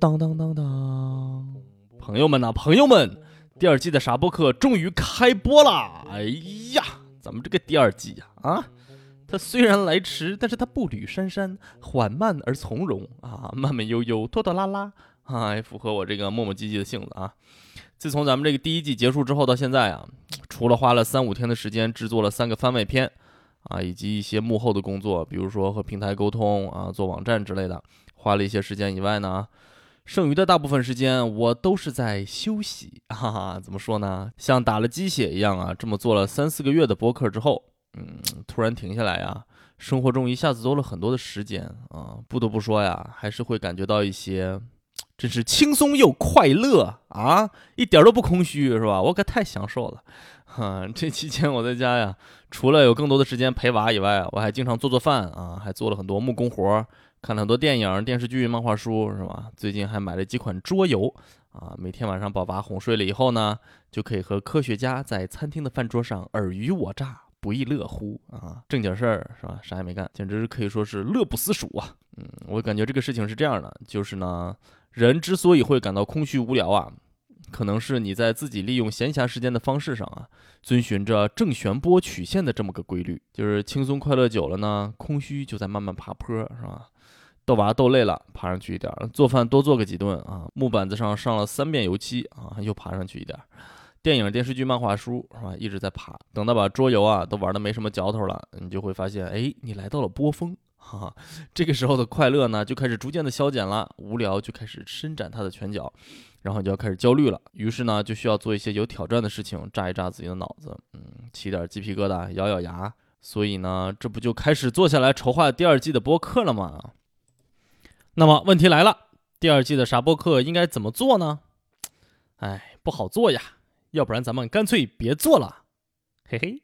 当当当当，朋友们呐，朋友们，第二季的傻播客终于开播啦！哎呀，咱们这个第二季呀，啊，它虽然来迟，但是它步履姗姗，缓慢而从容啊，慢慢悠悠，拖拖拉拉，啊，符合我这个磨磨唧唧的性子啊。自从咱们这个第一季结束之后到现在啊，除了花了三五天的时间制作了三个番外篇啊，以及一些幕后的工作，比如说和平台沟通啊，做网站之类的，花了一些时间以外呢。剩余的大部分时间，我都是在休息，哈哈，怎么说呢？像打了鸡血一样啊！这么做了三四个月的播客之后，嗯，突然停下来呀，生活中一下子多了很多的时间啊！不得不说呀，还是会感觉到一些，真是轻松又快乐啊，一点都不空虚，是吧？我可太享受了，哈！这期间我在家呀，除了有更多的时间陪娃以外，我还经常做做饭啊，还做了很多木工活儿。看了很多电影、电视剧、漫画书，是吧？最近还买了几款桌游啊！每天晚上把娃哄睡了以后呢，就可以和科学家在餐厅的饭桌上尔虞我诈，不亦乐乎啊！正经事儿是吧？啥也没干，简直可以说是乐不思蜀啊！嗯，我感觉这个事情是这样的，就是呢，人之所以会感到空虚无聊啊，可能是你在自己利用闲暇时间的方式上啊，遵循着正弦波曲线的这么个规律，就是轻松快乐久了呢，空虚就在慢慢爬坡，是吧？逗娃逗累了，爬上去一点；做饭多做个几顿啊，木板子上上了三遍油漆啊，又爬上去一点。电影、电视剧、漫画书是吧，一直在爬。等到把桌游啊都玩的没什么嚼头了，你就会发现，哎，你来到了波峰，哈哈。这个时候的快乐呢，就开始逐渐的消减了，无聊就开始伸展他的拳脚，然后你就要开始焦虑了。于是呢，就需要做一些有挑战的事情，炸一炸自己的脑子，嗯，起点鸡皮疙瘩，咬咬牙。所以呢，这不就开始坐下来筹划第二季的播客了吗？那么问题来了，第二季的傻播客应该怎么做呢？哎，不好做呀，要不然咱们干脆别做了，嘿嘿，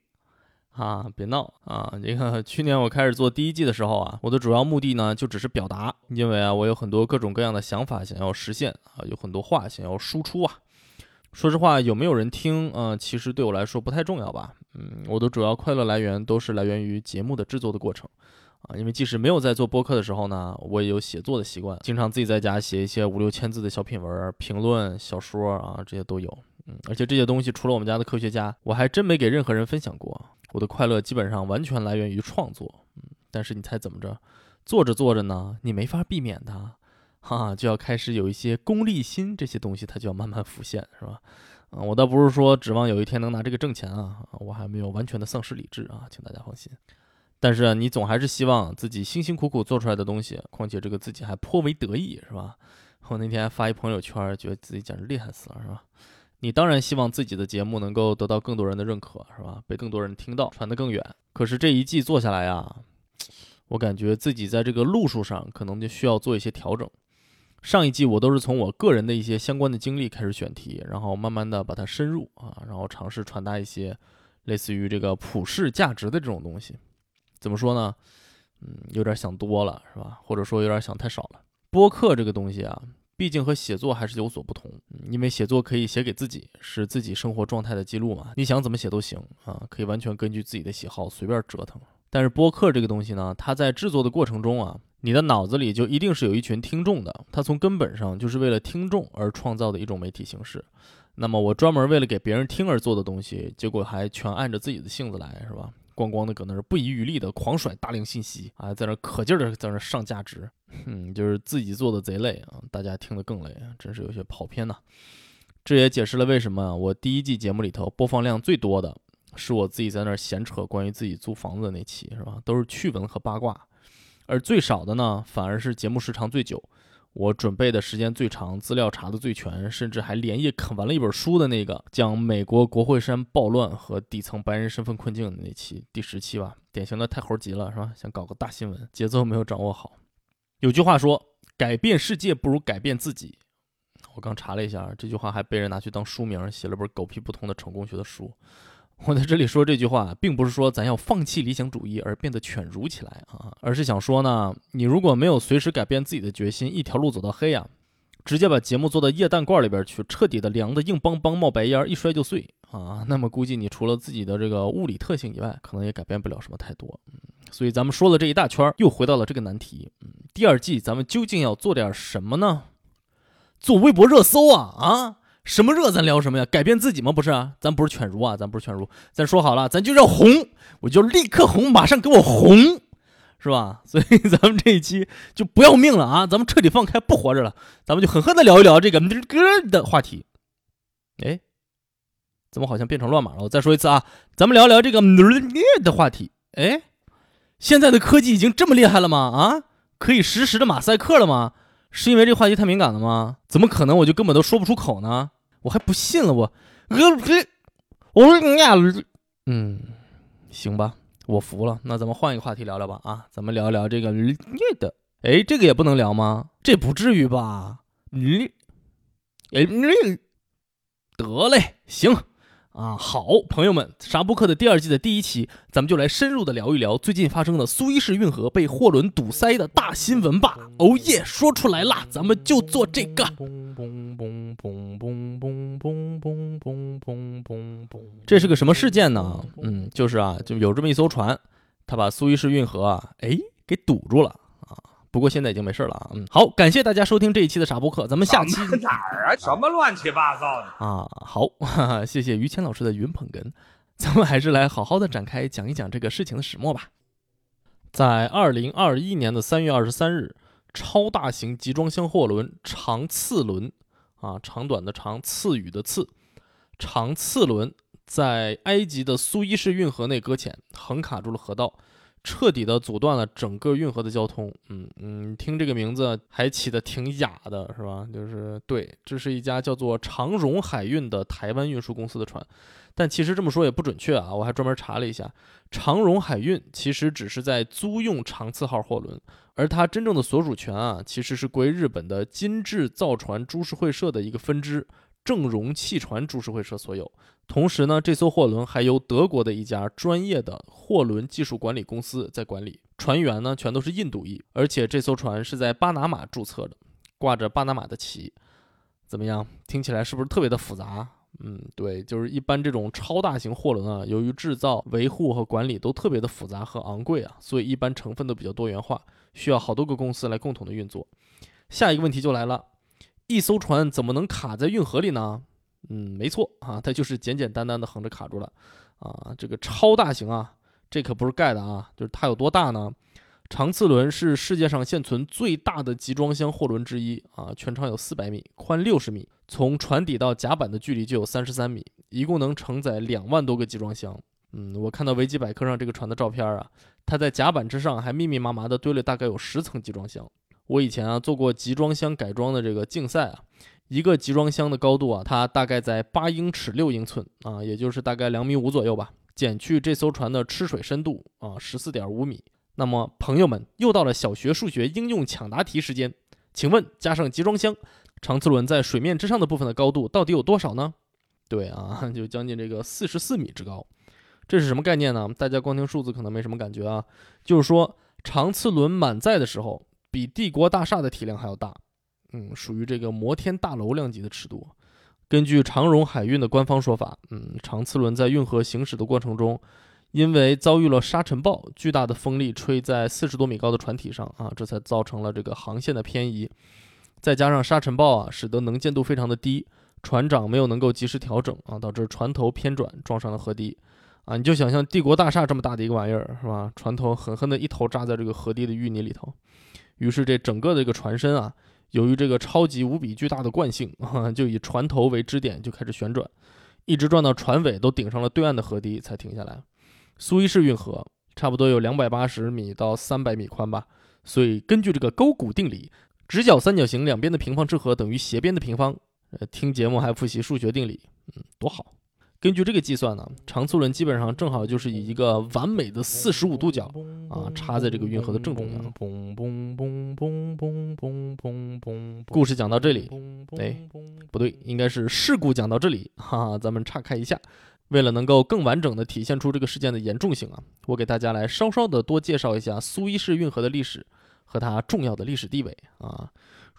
啊，别闹啊！你看去年我开始做第一季的时候啊，我的主要目的呢就只是表达，因为啊我有很多各种各样的想法想要实现啊，有很多话想要输出啊。说实话，有没有人听啊？其实对我来说不太重要吧。嗯，我的主要快乐来源都是来源于节目的制作的过程。啊，因为即使没有在做播客的时候呢，我也有写作的习惯，经常自己在家写一些五六千字的小品文、评论、小说啊，这些都有。嗯，而且这些东西除了我们家的科学家，我还真没给任何人分享过。我的快乐基本上完全来源于创作。嗯，但是你猜怎么着？做着做着呢，你没法避免的，哈，就要开始有一些功利心，这些东西它就要慢慢浮现，是吧？啊，我倒不是说指望有一天能拿这个挣钱啊，我还没有完全的丧失理智啊，请大家放心。但是你总还是希望自己辛辛苦苦做出来的东西，况且这个自己还颇为得意，是吧？我那天发一朋友圈，觉得自己简直厉害死了，是吧？你当然希望自己的节目能够得到更多人的认可，是吧？被更多人听到，传得更远。可是这一季做下来呀，我感觉自己在这个路数上可能就需要做一些调整。上一季我都是从我个人的一些相关的经历开始选题，然后慢慢的把它深入啊，然后尝试传达一些类似于这个普世价值的这种东西。怎么说呢？嗯，有点想多了，是吧？或者说有点想太少了。播客这个东西啊，毕竟和写作还是有所不同。因为写作可以写给自己，是自己生活状态的记录嘛，你想怎么写都行啊，可以完全根据自己的喜好随便折腾。但是播客这个东西呢，它在制作的过程中啊，你的脑子里就一定是有一群听众的，它从根本上就是为了听众而创造的一种媒体形式。那么我专门为了给别人听而做的东西，结果还全按着自己的性子来，是吧？咣咣的搁那儿不遗余力的狂甩大量信息啊，在那可劲儿的在那上价值，嗯，就是自己做的贼累啊，大家听得更累啊，真是有些跑偏呐。这也解释了为什么我第一季节目里头播放量最多的是我自己在那儿闲扯关于自己租房子的那期，是吧？都是趣闻和八卦，而最少的呢，反而是节目时长最久。我准备的时间最长，资料查的最全，甚至还连夜啃完了一本书的那个讲美国国会山暴乱和底层白人身份困境的那期第十期吧，典型的太猴急了是吧？想搞个大新闻，节奏没有掌握好。有句话说，改变世界不如改变自己。我刚查了一下，这句话还被人拿去当书名，写了本狗屁不通的成功学的书。我在这里说这句话，并不是说咱要放弃理想主义而变得犬儒起来啊，而是想说呢，你如果没有随时改变自己的决心，一条路走到黑呀，直接把节目做到液氮罐里边去，彻底的凉的硬邦邦冒白烟，一摔就碎啊，那么估计你除了自己的这个物理特性以外，可能也改变不了什么太多。所以咱们说了这一大圈，又回到了这个难题。嗯，第二季咱们究竟要做点什么呢？做微博热搜啊啊！什么热咱聊什么呀？改变自己吗？不是啊，咱不是犬儒啊，咱不是犬儒，咱说好了，咱就要红，我就立刻红，马上给我红，是吧？所以咱们这一期就不要命了啊，咱们彻底放开，不活着了，咱们就狠狠的聊一聊这个歌的话题。哎，怎么好像变成乱码了？我再说一次啊，咱们聊一聊这个的话题。哎，现在的科技已经这么厉害了吗？啊，可以实时的马赛克了吗？是因为这话题太敏感了吗？怎么可能？我就根本都说不出口呢？我还不信了，我，呃，我说你俩，嗯，行吧，我服了。那咱们换一个话题聊聊吧。啊，咱们聊一聊这个的。哎，这个也不能聊吗？这不至于吧？你，哎，得嘞，行。啊，好朋友们，沙播客的第二季的第一期，咱们就来深入的聊一聊最近发生的苏伊士运河被货轮堵塞的大新闻吧。哦耶，说出来啦，咱们就做这个。这是个什么事件呢？嗯，就是啊，就有这么一艘船，它把苏伊士运河啊，哎，给堵住了啊。不过现在已经没事了啊，嗯，好，感谢大家收听这一期的傻播客，咱们下期哪儿啊？什么乱七八糟的啊？好，哈哈，谢谢于谦老师的云捧哏，咱们还是来好好的展开讲一讲这个事情的始末吧。在二零二一年的三月二十三日，超大型集装箱货轮长次轮啊，长短的长，次语的次，长次轮在埃及的苏伊士运河内搁浅，横卡住了河道。彻底的阻断了整个运河的交通。嗯嗯，听这个名字还起的挺雅的，是吧？就是对，这是一家叫做长荣海运的台湾运输公司的船。但其实这么说也不准确啊，我还专门查了一下，长荣海运其实只是在租用长次号货轮，而它真正的所属权啊，其实是归日本的金智造船株式会社的一个分支。正荣汽船株式会社所有。同时呢，这艘货轮还由德国的一家专业的货轮技术管理公司在管理，船员呢全都是印度裔，而且这艘船是在巴拿马注册的，挂着巴拿马的旗。怎么样？听起来是不是特别的复杂？嗯，对，就是一般这种超大型货轮啊，由于制造、维护和管理都特别的复杂和昂贵啊，所以一般成分都比较多元化，需要好多个公司来共同的运作。下一个问题就来了。一艘船怎么能卡在运河里呢？嗯，没错啊，它就是简简单单的横着卡住了啊。这个超大型啊，这可不是盖的啊，就是它有多大呢？长次轮是世界上现存最大的集装箱货轮之一啊，全长有四百米，宽六十米，从船底到甲板的距离就有三十三米，一共能承载两万多个集装箱。嗯，我看到维基百科上这个船的照片啊，它在甲板之上还密密麻麻的堆了大概有十层集装箱。我以前啊做过集装箱改装的这个竞赛啊，一个集装箱的高度啊，它大概在八英尺六英寸啊，也就是大概两米五左右吧。减去这艘船的吃水深度啊，十四点五米。那么朋友们，又到了小学数学应用抢答题时间，请问加上集装箱，长次轮在水面之上的部分的高度到底有多少呢？对啊，就将近这个四十四米之高。这是什么概念呢？大家光听数字可能没什么感觉啊，就是说长次轮满载的时候。比帝国大厦的体量还要大，嗯，属于这个摩天大楼量级的尺度。根据长荣海运的官方说法，嗯，长次轮在运河行驶的过程中，因为遭遇了沙尘暴，巨大的风力吹在四十多米高的船体上啊，这才造成了这个航线的偏移。再加上沙尘暴啊，使得能见度非常的低，船长没有能够及时调整啊，导致船头偏转，撞上了河堤。啊，你就想象帝国大厦这么大的一个玩意儿，是吧？船头狠狠的一头扎在这个河堤的淤泥里头。于是，这整个的这个船身啊，由于这个超级无比巨大的惯性，就以船头为支点就开始旋转，一直转到船尾都顶上了对岸的河堤才停下来。苏伊士运河差不多有两百八十米到三百米宽吧，所以根据这个勾股定理，直角三角形两边的平方之和等于斜边的平方。呃，听节目还复习数学定理，嗯，多好。根据这个计算呢，长促轮基本上正好就是以一个完美的四十五度角啊插在这个运河的正中央。故事讲到这里，哎，不对，应该是事故讲到这里，哈哈，咱们岔开一下。为了能够更完整的体现出这个事件的严重性啊，我给大家来稍稍的多介绍一下苏伊士运河的历史和它重要的历史地位啊。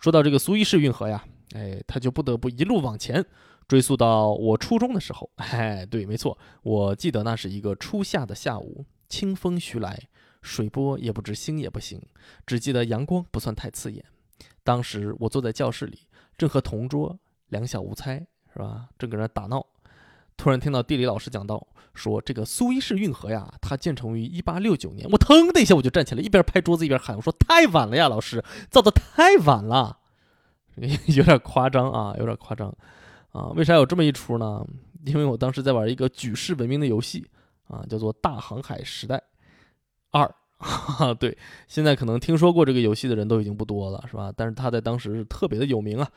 说到这个苏伊士运河呀，哎，他就不得不一路往前追溯到我初中的时候。哎，对，没错，我记得那是一个初夏的下午，清风徐来，水波也不知兴也不兴，只记得阳光不算太刺眼。当时我坐在教室里，正和同桌两小无猜，是吧？正搁那打闹。突然听到地理老师讲到，说这个苏伊士运河呀，它建成于一八六九年。我腾的一下我就站起来，一边拍桌子一边喊：“我说太晚了呀，老师造的太晚了，有点夸张啊，有点夸张啊。为啥有这么一出呢？因为我当时在玩一个举世闻名的游戏啊，叫做《大航海时代二》。对，现在可能听说过这个游戏的人都已经不多了，是吧？但是它在当时是特别的有名啊。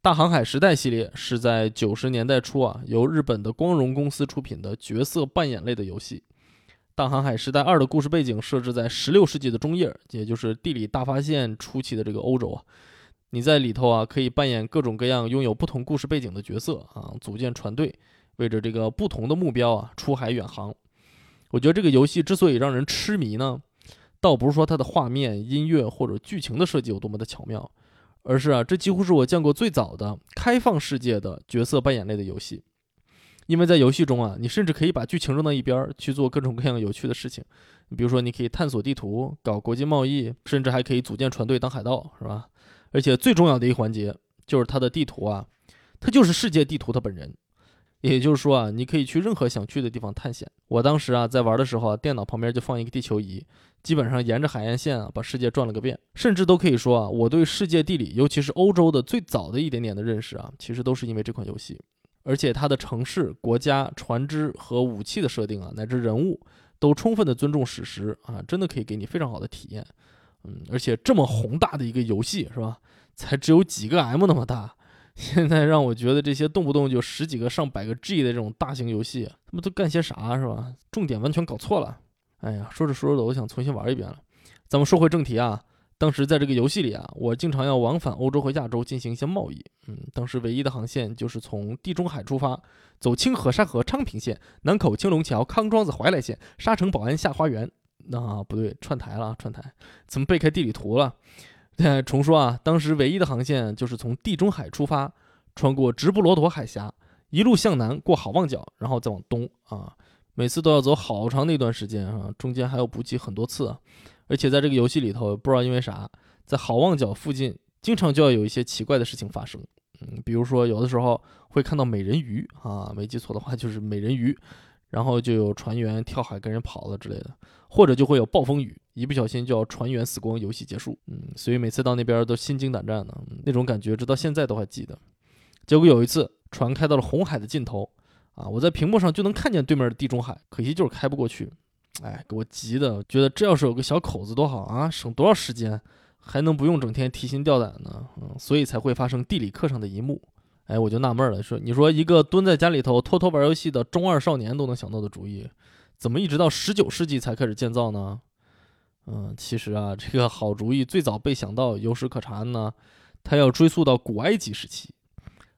大航海时代系列是在九十年代初啊，由日本的光荣公司出品的角色扮演类的游戏。大航海时代二的故事背景设置在十六世纪的中叶，也就是地理大发现初期的这个欧洲啊。你在里头啊，可以扮演各种各样拥有不同故事背景的角色啊，组建船队，为着这个不同的目标啊出海远航。我觉得这个游戏之所以让人痴迷呢，倒不是说它的画面、音乐或者剧情的设计有多么的巧妙。而是啊，这几乎是我见过最早的开放世界的角色扮演类的游戏，因为在游戏中啊，你甚至可以把剧情扔到一边去做各种各样有趣的事情。比如说，你可以探索地图、搞国际贸易，甚至还可以组建船队当海盗，是吧？而且最重要的一环节就是它的地图啊，它就是世界地图它本人。也就是说啊，你可以去任何想去的地方探险。我当时啊，在玩的时候啊，电脑旁边就放一个地球仪，基本上沿着海岸线啊，把世界转了个遍。甚至都可以说啊，我对世界地理，尤其是欧洲的最早的一点点的认识啊，其实都是因为这款游戏。而且它的城市、国家、船只和武器的设定啊，乃至人物，都充分的尊重史实啊，真的可以给你非常好的体验。嗯，而且这么宏大的一个游戏是吧，才只有几个 M 那么大。现在让我觉得这些动不动就十几个、上百个 G 的这种大型游戏，他们都干些啥是吧？重点完全搞错了。哎呀，说着说着，我想重新玩一遍了。咱们说回正题啊，当时在这个游戏里啊，我经常要往返欧洲和亚洲进行一些贸易。嗯，当时唯一的航线就是从地中海出发，走清河、沙河、昌平线、南口、青龙桥、康庄子、怀来线、沙城、宝安、下花园。那不对，串台了，串台，怎么背开地理图了？再重说啊，当时唯一的航线就是从地中海出发，穿过直布罗陀海峡，一路向南过好望角，然后再往东啊。每次都要走好长的一段时间啊，中间还要补给很多次。而且在这个游戏里头，不知道因为啥，在好望角附近经常就要有一些奇怪的事情发生。嗯，比如说有的时候会看到美人鱼啊，没记错的话就是美人鱼。然后就有船员跳海跟人跑了之类的，或者就会有暴风雨，一不小心就要船员死光，游戏结束。嗯，所以每次到那边都心惊胆战的，那种感觉直到现在都还记得。结果有一次船开到了红海的尽头，啊，我在屏幕上就能看见对面的地中海，可惜就是开不过去。哎，给我急的，觉得这要是有个小口子多好啊，省多少时间，还能不用整天提心吊胆的。嗯，所以才会发生地理课上的一幕。哎，我就纳闷了，说你说一个蹲在家里头偷偷玩游戏的中二少年都能想到的主意，怎么一直到十九世纪才开始建造呢？嗯，其实啊，这个好主意最早被想到有史可查呢，它要追溯到古埃及时期。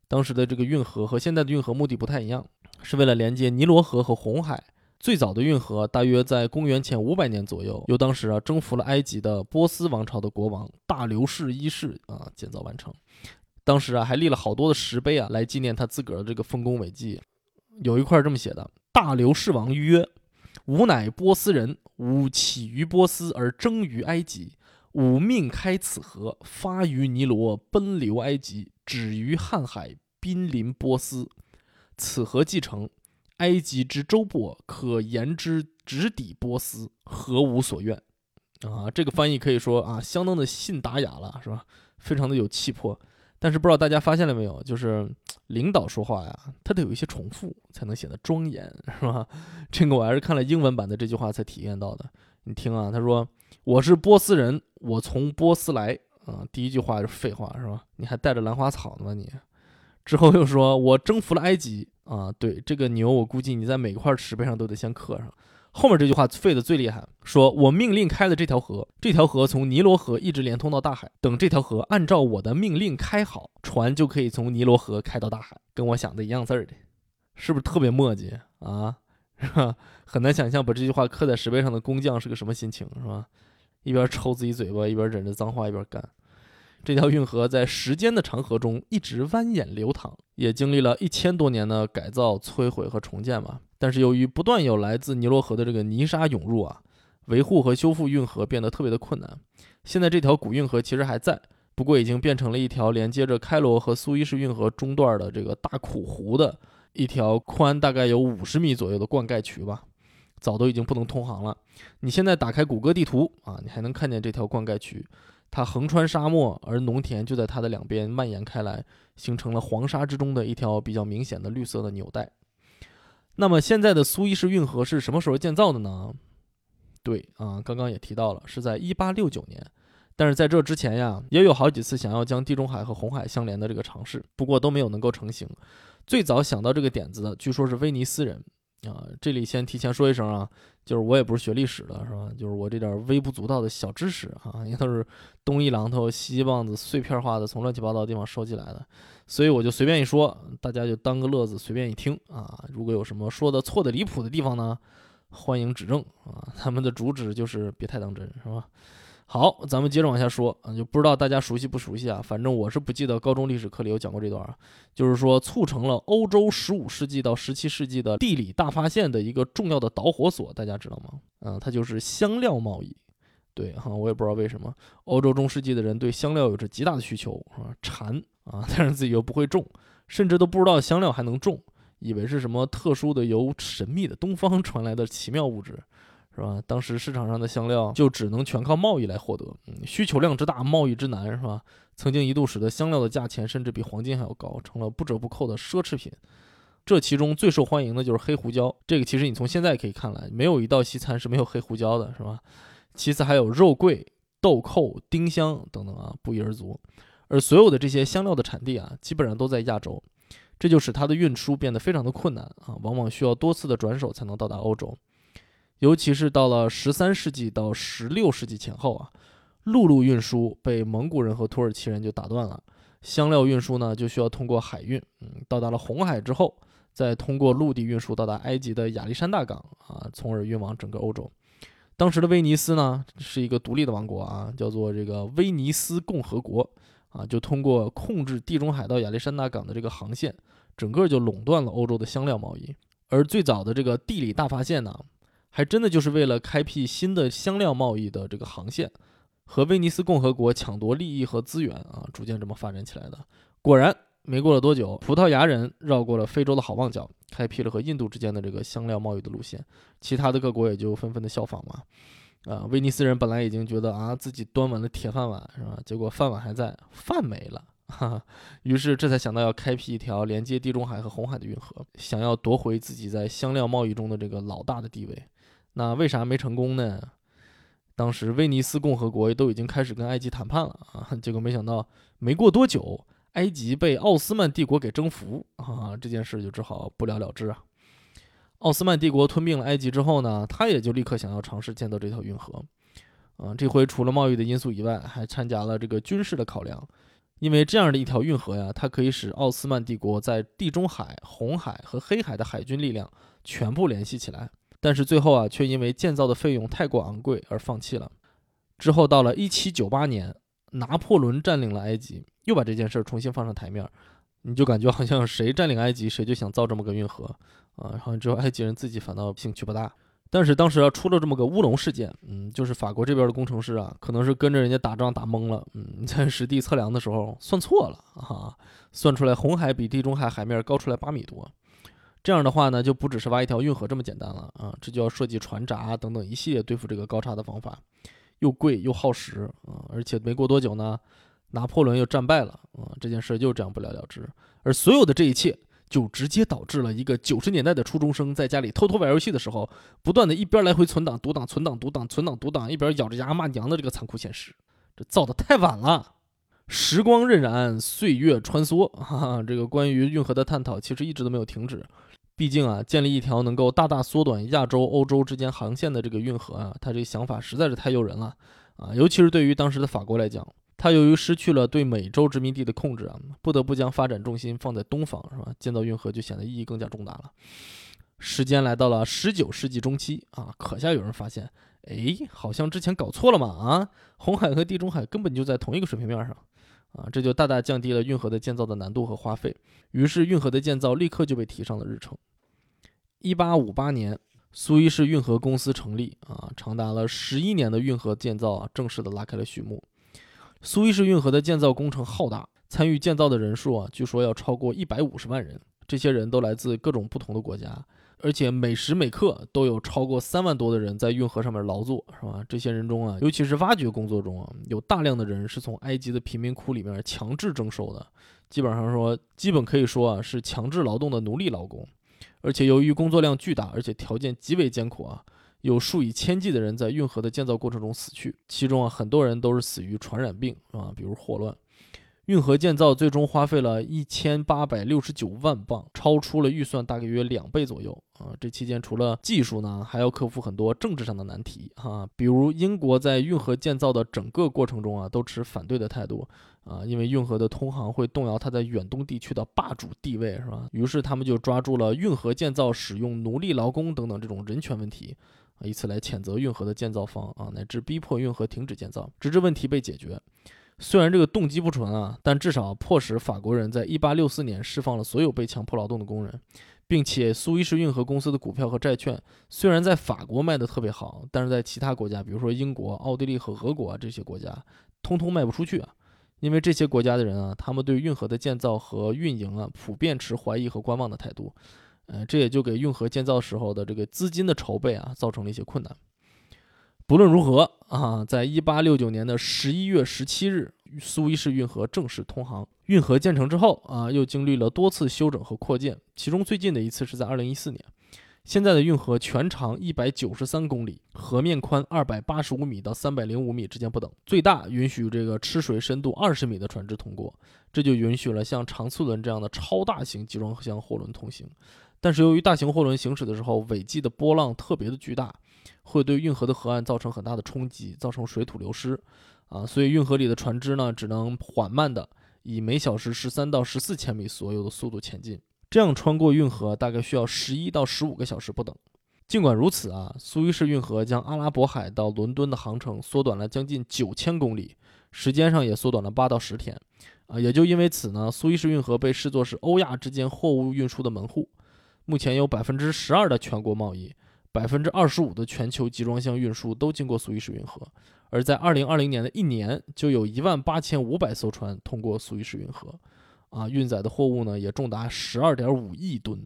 当时的这个运河和现在的运河目的不太一样，是为了连接尼罗河和红海。最早的运河大约在公元前五百年左右，由当时啊征服了埃及的波斯王朝的国王大流士一世啊建造完成。当时啊，还立了好多的石碑啊，来纪念他自个儿的这个丰功伟绩。有一块这么写的：“大流士王曰：‘吾乃波斯人，吾起于波斯而征于埃及，吾命开此河，发于尼罗，奔流埃及，止于瀚海，濒临波斯。此河既成，埃及之周部可言之直抵波斯，何无所愿？’啊，这个翻译可以说啊，相当的信达雅了，是吧？非常的有气魄。”但是不知道大家发现了没有，就是领导说话呀，他得有一些重复才能显得庄严，是吧？这个我还是看了英文版的这句话才体验到的。你听啊，他说：“我是波斯人，我从波斯来。”啊，第一句话就是废话，是吧？你还带着兰花草呢吗？你之后又说我征服了埃及啊，对这个牛，我估计你在每块石碑上都得先刻上。后面这句话废的最厉害，说我命令开了这条河，这条河从尼罗河一直连通到大海。等这条河按照我的命令开好，船就可以从尼罗河开到大海，跟我想的一样字儿的，是不是特别墨迹啊？是吧？很难想象把这句话刻在石碑上的工匠是个什么心情，是吧？一边抽自己嘴巴，一边忍着脏话一边干。这条运河在时间的长河中一直蜿蜒流淌，也经历了一千多年的改造、摧毁和重建吧。但是由于不断有来自尼罗河的这个泥沙涌入啊，维护和修复运河变得特别的困难。现在这条古运河其实还在，不过已经变成了一条连接着开罗和苏伊士运河中段的这个大苦湖的一条宽大概有五十米左右的灌溉渠吧，早都已经不能通航了。你现在打开谷歌地图啊，你还能看见这条灌溉渠。它横穿沙漠，而农田就在它的两边蔓延开来，形成了黄沙之中的一条比较明显的绿色的纽带。那么现在的苏伊士运河是什么时候建造的呢？对啊，刚刚也提到了，是在1869年。但是在这之前呀，也有好几次想要将地中海和红海相连的这个尝试，不过都没有能够成型。最早想到这个点子的，据说是威尼斯人。啊，这里先提前说一声啊，就是我也不是学历史的，是吧？就是我这点微不足道的小知识啊，也都是东一榔头西一棒子碎片化的从乱七八糟的地方收集来的，所以我就随便一说，大家就当个乐子，随便一听啊。如果有什么说的错的离谱的地方呢，欢迎指正啊。他们的主旨就是别太当真，是吧？好，咱们接着往下说啊，就不知道大家熟悉不熟悉啊？反正我是不记得高中历史课里有讲过这段啊。就是说，促成了欧洲十五世纪到十七世纪的地理大发现的一个重要的导火索，大家知道吗？嗯，它就是香料贸易。对哈，我也不知道为什么欧洲中世纪的人对香料有着极大的需求啊，馋啊，但是自己又不会种，甚至都不知道香料还能种，以为是什么特殊的由神秘的东方传来的奇妙物质。是吧？当时市场上的香料就只能全靠贸易来获得，嗯，需求量之大，贸易之难，是吧？曾经一度使得香料的价钱甚至比黄金还要高，成了不折不扣的奢侈品。这其中最受欢迎的就是黑胡椒，这个其实你从现在可以看来，没有一道西餐是没有黑胡椒的，是吧？其次还有肉桂、豆蔻、丁香等等啊，不一而足。而所有的这些香料的产地啊，基本上都在亚洲，这就使它的运输变得非常的困难啊，往往需要多次的转手才能到达欧洲。尤其是到了十三世纪到十六世纪前后啊，陆路运输被蒙古人和土耳其人就打断了，香料运输呢就需要通过海运，嗯，到达了红海之后，再通过陆地运输到达埃及的亚历山大港啊，从而运往整个欧洲。当时的威尼斯呢是一个独立的王国啊，叫做这个威尼斯共和国啊，就通过控制地中海到亚历山大港的这个航线，整个就垄断了欧洲的香料贸易。而最早的这个地理大发现呢。还真的就是为了开辟新的香料贸易的这个航线，和威尼斯共和国抢夺利益和资源啊，逐渐这么发展起来的。果然，没过了多久，葡萄牙人绕过了非洲的好望角，开辟了和印度之间的这个香料贸易的路线，其他的各国也就纷纷的效仿嘛。啊，威尼斯人本来已经觉得啊自己端稳了铁饭碗是吧？结果饭碗还在，饭没了。哈，于是这才想到要开辟一条连接地中海和红海的运河，想要夺回自己在香料贸易中的这个老大的地位。那为啥没成功呢？当时威尼斯共和国都已经开始跟埃及谈判了啊，结果没想到没过多久，埃及被奥斯曼帝国给征服啊，这件事就只好不了了之啊。奥斯曼帝国吞并了埃及之后呢，他也就立刻想要尝试建造这条运河，啊，这回除了贸易的因素以外，还参加了这个军事的考量，因为这样的一条运河呀，它可以使奥斯曼帝国在地中海、红海和黑海的海军力量全部联系起来。但是最后啊，却因为建造的费用太过昂贵而放弃了。之后到了1798年，拿破仑占领了埃及，又把这件事儿重新放上台面儿。你就感觉好像谁占领埃及，谁就想造这么个运河啊。好像只有埃及人自己反倒兴趣不大。但是当时啊，出了这么个乌龙事件，嗯，就是法国这边的工程师啊，可能是跟着人家打仗打懵了，嗯，在实地测量的时候算错了啊，算出来红海比地中海海面高出来八米多。这样的话呢，就不只是挖一条运河这么简单了啊，这就要设计船闸等等一系列对付这个高差的方法，又贵又耗时啊，而且没过多久呢，拿破仑又战败了啊，这件事就这样不了了之。而所有的这一切，就直接导致了一个九十年代的初中生在家里偷偷玩游戏的时候，不断的一边来回存档、读档、存档、读档、存档、读档，一边咬着牙骂娘的这个残酷现实。这造的太晚了。时光荏苒，岁月穿梭，哈哈，这个关于运河的探讨其实一直都没有停止。毕竟啊，建立一条能够大大缩短亚洲、欧洲之间航线的这个运河啊，它这个想法实在是太诱人了啊！尤其是对于当时的法国来讲，它由于失去了对美洲殖民地的控制啊，不得不将发展重心放在东方，是吧？建造运河就显得意义更加重大了。时间来到了十九世纪中期啊，可下有人发现，哎，好像之前搞错了嘛啊！红海和地中海根本就在同一个水平面上。啊，这就大大降低了运河的建造的难度和花费，于是运河的建造立刻就被提上了日程。一八五八年，苏伊士运河公司成立，啊，长达了十一年的运河建造啊，正式的拉开了序幕。苏伊士运河的建造工程浩大，参与建造的人数啊，据说要超过一百五十万人，这些人都来自各种不同的国家。而且每时每刻都有超过三万多的人在运河上面劳作，是吧？这些人中啊，尤其是挖掘工作中啊，有大量的人是从埃及的贫民窟里面强制征收的，基本上说，基本可以说啊，是强制劳动的奴隶劳工。而且由于工作量巨大，而且条件极为艰苦啊，有数以千计的人在运河的建造过程中死去，其中啊，很多人都是死于传染病，啊，比如霍乱。运河建造最终花费了一千八百六十九万镑，超出了预算大概约两倍左右啊！这期间除了技术呢，还要克服很多政治上的难题哈，比如英国在运河建造的整个过程中啊，都持反对的态度啊，因为运河的通航会动摇它在远东地区的霸主地位，是吧？于是他们就抓住了运河建造使用奴隶劳工等等这种人权问题啊，以此来谴责运河的建造方啊，乃至逼迫运河停止建造，直至问题被解决。虽然这个动机不纯啊，但至少迫使法国人在1864年释放了所有被强迫劳动的工人，并且苏伊士运河公司的股票和债券虽然在法国卖的特别好，但是在其他国家，比如说英国、奥地利和俄国啊这些国家，通通卖不出去啊，因为这些国家的人啊，他们对运河的建造和运营啊，普遍持怀疑和观望的态度，呃，这也就给运河建造时候的这个资金的筹备啊，造成了一些困难。不论如何啊，在一八六九年的十一月十七日，苏伊士运河正式通航。运河建成之后啊，又经历了多次修整和扩建，其中最近的一次是在二零一四年。现在的运河全长一百九十三公里，河面宽二百八十五米到三百零五米之间不等，最大允许这个吃水深度二十米的船只通过，这就允许了像长次轮这样的超大型集装箱货轮通行。但是由于大型货轮行驶的时候，尾迹的波浪特别的巨大。会对运河的河岸造成很大的冲击，造成水土流失，啊，所以运河里的船只呢，只能缓慢的以每小时十三到十四千米左右的速度前进，这样穿过运河大概需要十一到十五个小时不等。尽管如此啊，苏伊士运河将阿拉伯海到伦敦的航程缩短了将近九千公里，时间上也缩短了八到十天，啊，也就因为此呢，苏伊士运河被视作是欧亚之间货物运输的门户，目前有百分之十二的全国贸易。百分之二十五的全球集装箱运输都经过苏伊士运河，而在二零二零年的一年，就有一万八千五百艘船通过苏伊士运河，啊，运载的货物呢也重达十二点五亿吨，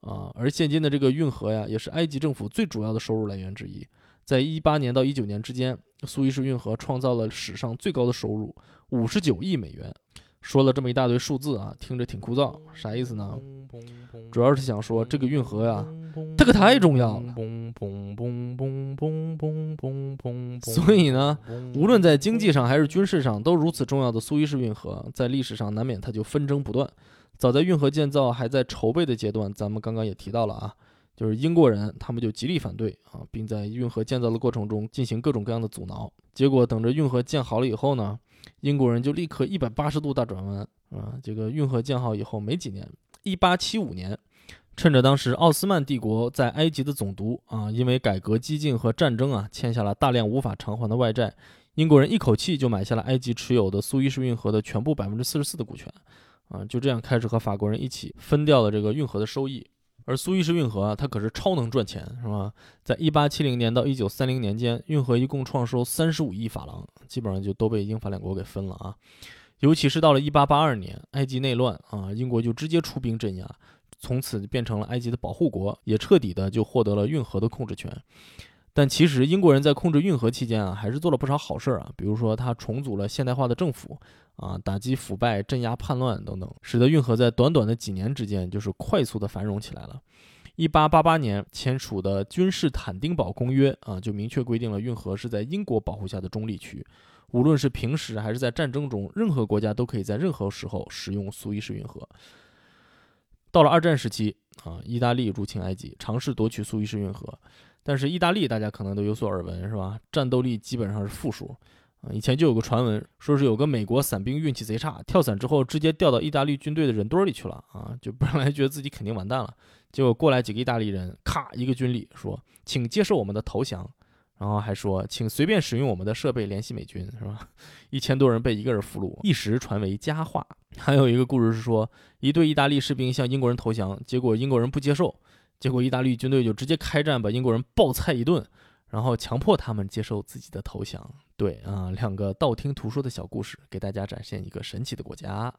啊，而现今的这个运河呀，也是埃及政府最主要的收入来源之一。在一八年到一九年之间，苏伊士运河创造了史上最高的收入，五十九亿美元。说了这么一大堆数字啊，听着挺枯燥，啥意思呢？主要是想说这个运河呀，它可太重要了。所以呢，无论在经济上还是军事上都如此重要的苏伊士运河，在历史上难免它就纷争不断。早在运河建造还在筹备的阶段，咱们刚刚也提到了啊，就是英国人他们就极力反对啊，并在运河建造的过程中进行各种各样的阻挠。结果等着运河建好了以后呢？英国人就立刻一百八十度大转弯啊！这个运河建好以后没几年，一八七五年，趁着当时奥斯曼帝国在埃及的总督啊，因为改革激进和战争啊，欠下了大量无法偿还的外债，英国人一口气就买下了埃及持有的苏伊士运河的全部百分之四十四的股权啊，就这样开始和法国人一起分掉了这个运河的收益。而苏伊士运河啊，它可是超能赚钱，是吧？在一八七零年到一九三零年间，运河一共创收三十五亿法郎，基本上就都被英法两国给分了啊。尤其是到了一八八二年，埃及内乱啊，英国就直接出兵镇压，从此变成了埃及的保护国，也彻底的就获得了运河的控制权。但其实英国人在控制运河期间啊，还是做了不少好事儿啊，比如说他重组了现代化的政府啊，打击腐败、镇压叛乱等等，使得运河在短短的几年之间就是快速的繁荣起来了。一八八八年签署的君士坦丁堡公约啊，就明确规定了运河是在英国保护下的中立区，无论是平时还是在战争中，任何国家都可以在任何时候使用苏伊士运河。到了二战时期啊，意大利入侵埃及，尝试夺取苏伊士运河，但是意大利大家可能都有所耳闻，是吧？战斗力基本上是负数啊。以前就有个传闻，说是有个美国伞兵运气贼差，跳伞之后直接掉到意大利军队的人堆里去了啊，就本来觉得自己肯定完蛋了，结果过来几个意大利人，咔一个军礼说，请接受我们的投降。然后还说，请随便使用我们的设备联系美军，是吧？一千多人被一个人俘虏，一时传为佳话。还有一个故事是说，一队意大利士兵向英国人投降，结果英国人不接受，结果意大利军队就直接开战，把英国人暴菜一顿，然后强迫他们接受自己的投降。对啊，两个道听途说的小故事，给大家展现一个神奇的国家。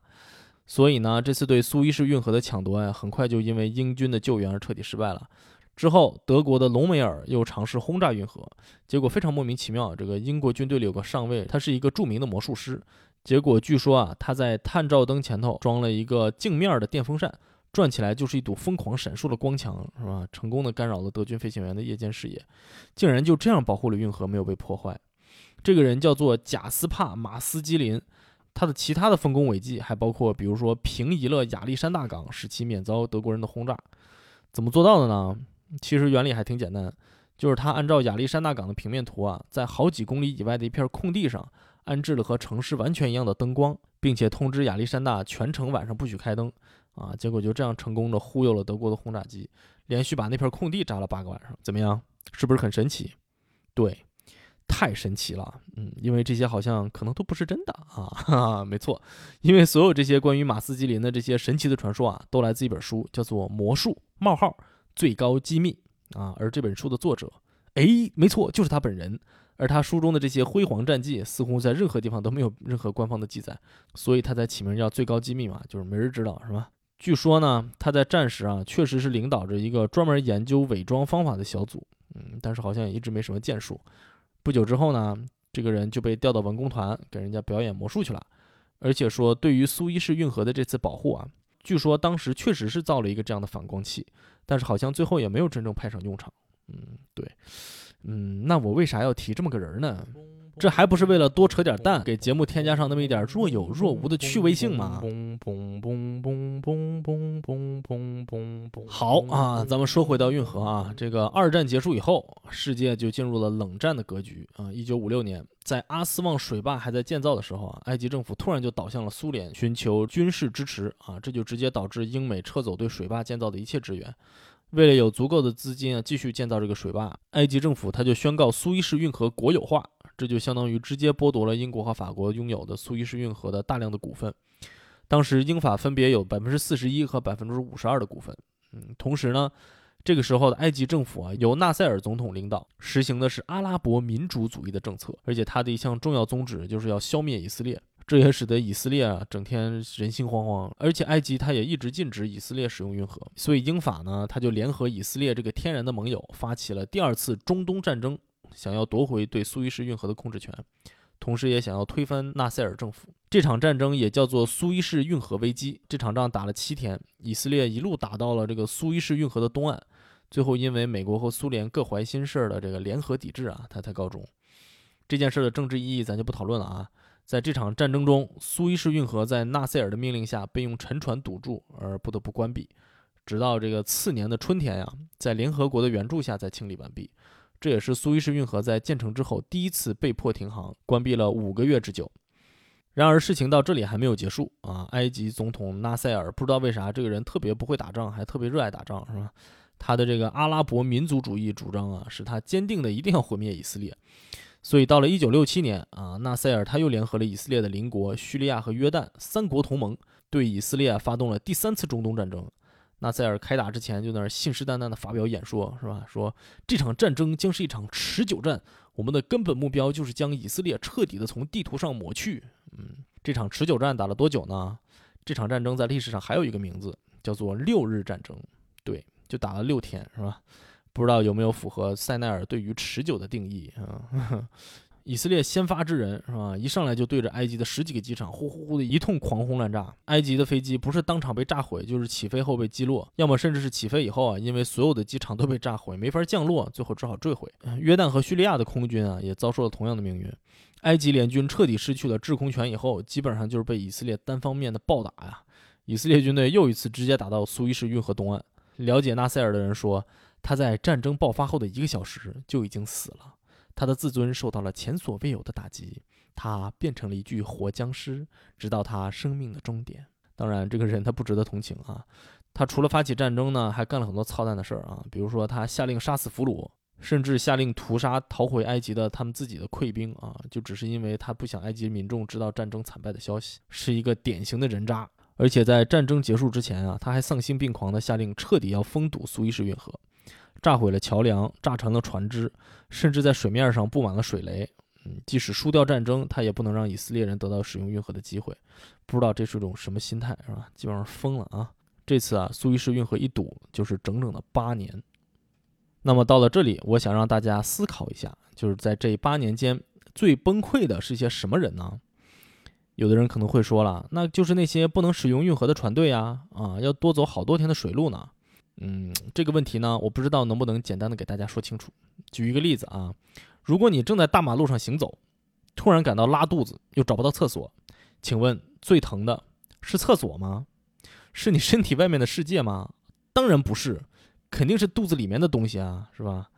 所以呢，这次对苏伊士运河的抢夺呀，很快就因为英军的救援而彻底失败了。之后，德国的隆美尔又尝试轰炸运河，结果非常莫名其妙。这个英国军队里有个上尉，他是一个著名的魔术师。结果据说啊，他在探照灯前头装了一个镜面的电风扇，转起来就是一堵疯狂闪烁的光墙，是吧？成功的干扰了德军飞行员的夜间视野，竟然就这样保护了运河没有被破坏。这个人叫做贾斯帕马斯基林，他的其他的丰功伟绩还包括，比如说平移了亚历山大港，使其免遭德国人的轰炸。怎么做到的呢？其实原理还挺简单，就是他按照亚历山大港的平面图啊，在好几公里以外的一片空地上安置了和城市完全一样的灯光，并且通知亚历山大全程晚上不许开灯啊。结果就这样成功的忽悠了德国的轰炸机，连续把那片空地炸了八个晚上。怎么样？是不是很神奇？对，太神奇了。嗯，因为这些好像可能都不是真的啊。哈哈，没错，因为所有这些关于马斯基林的这些神奇的传说啊，都来自一本书，叫做《魔术冒号》。最高机密啊！而这本书的作者，哎，没错，就是他本人。而他书中的这些辉煌战绩，似乎在任何地方都没有任何官方的记载，所以他才起名叫最高机密嘛，就是没人知道，是吧？据说呢，他在战时啊，确实是领导着一个专门研究伪装方法的小组，嗯，但是好像也一直没什么建树。不久之后呢，这个人就被调到文工团，给人家表演魔术去了。而且说，对于苏伊士运河的这次保护啊，据说当时确实是造了一个这样的反光器。但是好像最后也没有真正派上用场。嗯，对，嗯，那我为啥要提这么个人呢？这还不是为了多扯点蛋，给节目添加上那么一点若有若无的趣味性吗？好啊，咱们说回到运河啊，这个二战结束以后，世界就进入了冷战的格局啊。一九五六年，在阿斯旺水坝还在建造的时候啊，埃及政府突然就倒向了苏联，寻求军事支持啊，这就直接导致英美撤走对水坝建造的一切支援。为了有足够的资金啊，继续建造这个水坝，埃及政府他就宣告苏伊士运河国有化，这就相当于直接剥夺了英国和法国拥有的苏伊士运河的大量的股份。当时英法分别有百分之四十一和百分之五十二的股份。嗯，同时呢，这个时候的埃及政府啊，由纳赛尔总统领导，实行的是阿拉伯民主主义的政策，而且他的一项重要宗旨就是要消灭以色列。这也使得以色列啊整天人心惶惶，而且埃及它也一直禁止以色列使用运河，所以英法呢，它就联合以色列这个天然的盟友，发起了第二次中东战争，想要夺回对苏伊士运河的控制权，同时也想要推翻纳赛尔政府。这场战争也叫做苏伊士运河危机。这场仗打了七天，以色列一路打到了这个苏伊士运河的东岸，最后因为美国和苏联各怀心事儿的这个联合抵制啊，它才告终。这件事的政治意义咱就不讨论了啊。在这场战争中，苏伊士运河在纳赛尔的命令下被用沉船堵住，而不得不关闭。直到这个次年的春天呀，在联合国的援助下才清理完毕。这也是苏伊士运河在建成之后第一次被迫停航，关闭了五个月之久。然而事情到这里还没有结束啊！埃及总统纳赛尔不知道为啥这个人特别不会打仗，还特别热爱打仗，是吧？他的这个阿拉伯民族主义主张啊，使他坚定的一定要毁灭以色列。所以到了一九六七年啊，纳赛尔他又联合了以色列的邻国叙利亚和约旦三国同盟，对以色列发动了第三次中东战争。纳赛尔开打之前就在那儿信誓旦旦的发表演说，是吧？说这场战争将是一场持久战，我们的根本目标就是将以色列彻底的从地图上抹去。嗯，这场持久战打了多久呢？这场战争在历史上还有一个名字，叫做六日战争。对，就打了六天，是吧？不知道有没有符合塞奈尔对于持久的定义啊？以色列先发制人是吧？一上来就对着埃及的十几个机场呼呼呼的一通狂轰滥炸。埃及的飞机不是当场被炸毁，就是起飞后被击落，要么甚至是起飞以后啊，因为所有的机场都被炸毁，没法降落，最后只好坠毁。约旦和叙利亚的空军啊，也遭受了同样的命运。埃及联军彻底失去了制空权以后，基本上就是被以色列单方面的暴打呀。以色列军队又一次直接打到苏伊士运河东岸。了解纳赛尔的人说，他在战争爆发后的一个小时就已经死了，他的自尊受到了前所未有的打击，他变成了一具活僵尸，直到他生命的终点。当然，这个人他不值得同情啊。他除了发起战争呢，还干了很多操蛋的事儿啊，比如说他下令杀死俘虏。甚至下令屠杀逃回埃及的他们自己的溃兵啊，就只是因为他不想埃及民众知道战争惨败的消息，是一个典型的人渣。而且在战争结束之前啊，他还丧心病狂地下令彻底要封堵苏伊士运河，炸毁了桥梁，炸沉了船只，甚至在水面上布满了水雷。嗯，即使输掉战争，他也不能让以色列人得到使用运河的机会。不知道这是一种什么心态，是吧？基本上疯了啊！这次啊，苏伊士运河一堵就是整整的八年。那么到了这里，我想让大家思考一下，就是在这八年间最崩溃的是一些什么人呢？有的人可能会说了，那就是那些不能使用运河的船队呀，啊，要多走好多天的水路呢。嗯，这个问题呢，我不知道能不能简单的给大家说清楚。举一个例子啊，如果你正在大马路上行走，突然感到拉肚子又找不到厕所，请问最疼的是厕所吗？是你身体外面的世界吗？当然不是。肯定是肚子里面的东西啊，是吧？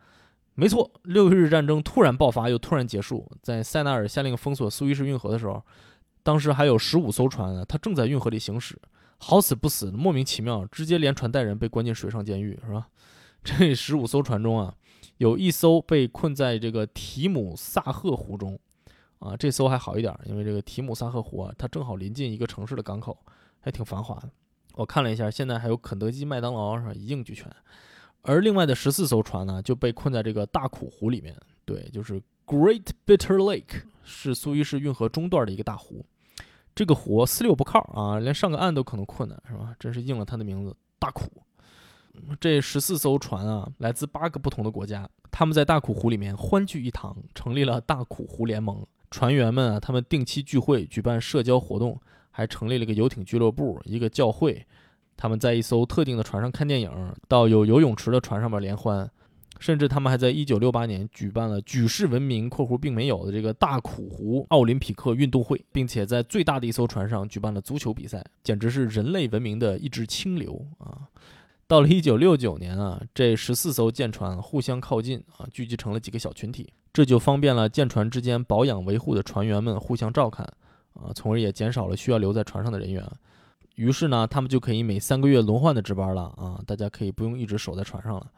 没错，六日战争突然爆发又突然结束，在塞纳尔下令封锁苏伊士运河的时候，当时还有十五艘船，它正在运河里行驶，好死不死，莫名其妙，直接连船带人被关进水上监狱，是吧？这十五艘船中啊，有一艘被困在这个提姆萨赫湖中，啊，这艘还好一点，因为这个提姆萨赫湖啊，它正好临近一个城市的港口，还挺繁华的。我看了一下，现在还有肯德基、麦当劳是吧？一应俱全。而另外的十四艘船呢，就被困在这个大苦湖里面。对，就是 Great Bitter Lake，是苏伊士运河中段的一个大湖。这个湖四六不靠啊，连上个岸都可能困难，是吧？真是应了他的名字——大苦。这十四艘船啊，来自八个不同的国家，他们在大苦湖里面欢聚一堂，成立了大苦湖联盟。船员们啊，他们定期聚会，举办社交活动。还成立了个游艇俱乐部，一个教会。他们在一艘特定的船上看电影，到有游泳池的船上面联欢，甚至他们还在1968年举办了举世闻名（括弧并没有）的这个大苦湖奥林匹克运动会，并且在最大的一艘船上举办了足球比赛，简直是人类文明的一支清流啊！到了1969年啊，这十四艘舰船互相靠近啊，聚集成了几个小群体，这就方便了舰船之间保养维护的船员们互相照看。啊，从而也减少了需要留在船上的人员，于是呢，他们就可以每三个月轮换的值班了啊，大家可以不用一直守在船上了。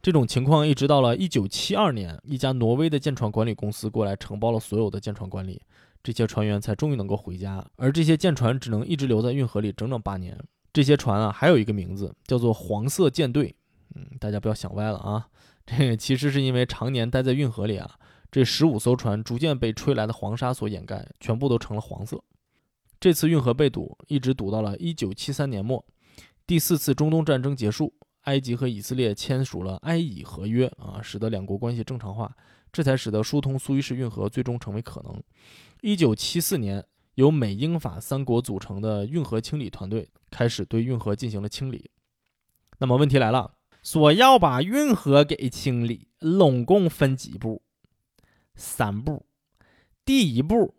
这种情况一直到了一九七二年，一家挪威的舰船管理公司过来承包了所有的舰船管理，这些船员才终于能够回家。而这些舰船只能一直留在运河里整整八年。这些船啊，还有一个名字叫做“黄色舰队”。嗯，大家不要想歪了啊，这个其实是因为常年待在运河里啊。这十五艘船逐渐被吹来的黄沙所掩盖，全部都成了黄色。这次运河被堵，一直堵到了1973年末。第四次中东战争结束，埃及和以色列签署了埃以合约，啊，使得两国关系正常化，这才使得疏通苏伊士运河最终成为可能。1974年，由美英法三国组成的运河清理团队开始对运河进行了清理。那么问题来了，说要把运河给清理，拢共分几步？三步，第一步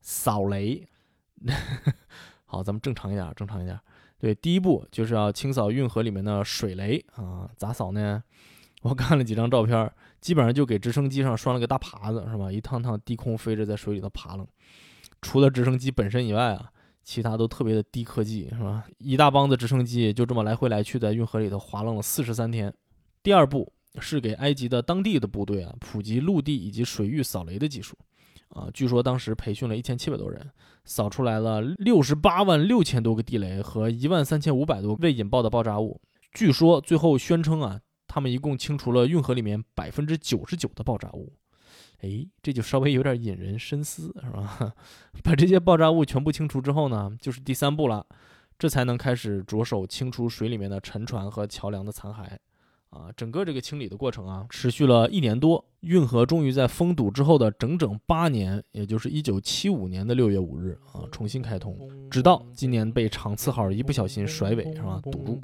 扫雷。好，咱们正常一点，正常一点。对，第一步就是要清扫运河里面的水雷啊。咋扫呢？我看了几张照片，基本上就给直升机上拴了个大耙子，是吧？一趟趟低空飞着在水里头爬了。除了直升机本身以外啊，其他都特别的低科技，是吧？一大帮子直升机就这么来回来去在运河里头滑浪了四十三天。第二步。是给埃及的当地的部队啊普及陆地以及水域扫雷的技术，啊，据说当时培训了一千七百多人，扫出来了六十八万六千多个地雷和一万三千五百多未引爆的爆炸物。据说最后宣称啊，他们一共清除了运河里面百分之九十九的爆炸物。哎，这就稍微有点引人深思，是吧？把这些爆炸物全部清除之后呢，就是第三步了，这才能开始着手清除水里面的沉船和桥梁的残骸。啊，整个这个清理的过程啊，持续了一年多，运河终于在封堵之后的整整八年，也就是一九七五年的六月五日啊，重新开通，直到今年被长次号一不小心甩尾是吧，堵住。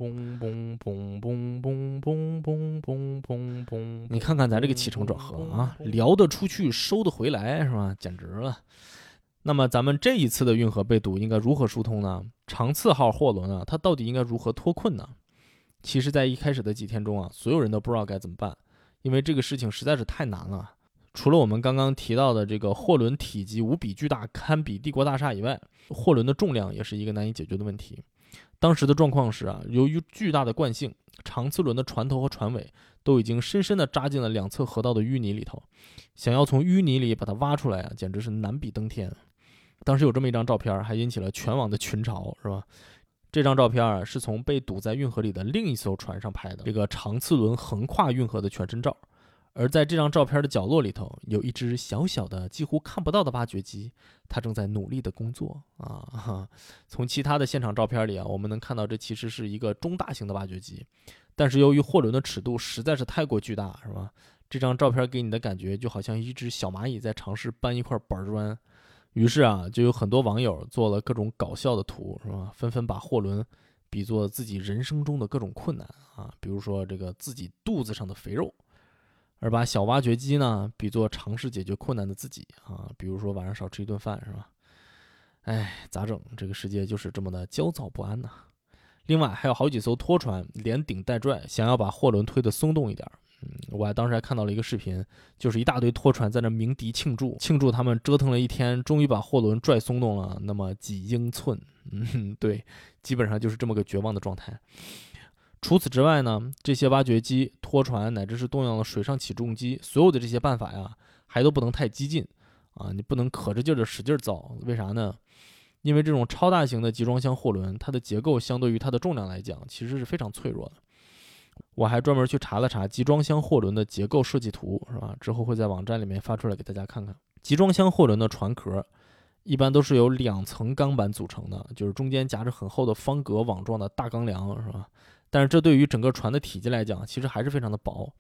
你看看咱这个起承转合啊，聊得出去，收得回来是吧？简直了。那么咱们这一次的运河被堵应该如何疏通呢？长次号货轮啊，它到底应该如何脱困呢？其实，在一开始的几天中啊，所有人都不知道该怎么办，因为这个事情实在是太难了。除了我们刚刚提到的这个货轮体积无比巨大，堪比帝国大厦以外，货轮的重量也是一个难以解决的问题。当时的状况是啊，由于巨大的惯性，长次轮的船头和船尾都已经深深地扎进了两侧河道的淤泥里头，想要从淤泥里把它挖出来啊，简直是难比登天。当时有这么一张照片，还引起了全网的群嘲，是吧？这张照片啊，是从被堵在运河里的另一艘船上拍的，这个长次轮横跨运河的全身照。而在这张照片的角落里头，有一只小小的、几乎看不到的挖掘机，它正在努力的工作啊。从其他的现场照片里啊，我们能看到这其实是一个中大型的挖掘机，但是由于货轮的尺度实在是太过巨大，是吧？这张照片给你的感觉就好像一只小蚂蚁在尝试搬一块板砖。于是啊，就有很多网友做了各种搞笑的图，是吧？纷纷把货轮比作自己人生中的各种困难啊，比如说这个自己肚子上的肥肉，而把小挖掘机呢比作尝试解决困难的自己啊，比如说晚上少吃一顿饭，是吧？哎，咋整？这个世界就是这么的焦躁不安呐。另外还有好几艘拖船连顶带拽，想要把货轮推得松动一点。嗯，我还当时还看到了一个视频，就是一大堆拖船在那鸣笛庆祝，庆祝他们折腾了一天，终于把货轮拽松动了那么几英寸。嗯，对，基本上就是这么个绝望的状态。除此之外呢，这些挖掘机、拖船，乃至是动用了水上起重机，所有的这些办法呀，还都不能太激进啊，你不能可着劲的使劲儿造。为啥呢？因为这种超大型的集装箱货轮，它的结构相对于它的重量来讲，其实是非常脆弱的。我还专门去查了查集装箱货轮的结构设计图，是吧？之后会在网站里面发出来给大家看看。集装箱货轮的船壳一般都是由两层钢板组成的，就是中间夹着很厚的方格网状的大钢梁，是吧？但是这对于整个船的体积来讲，其实还是非常的薄。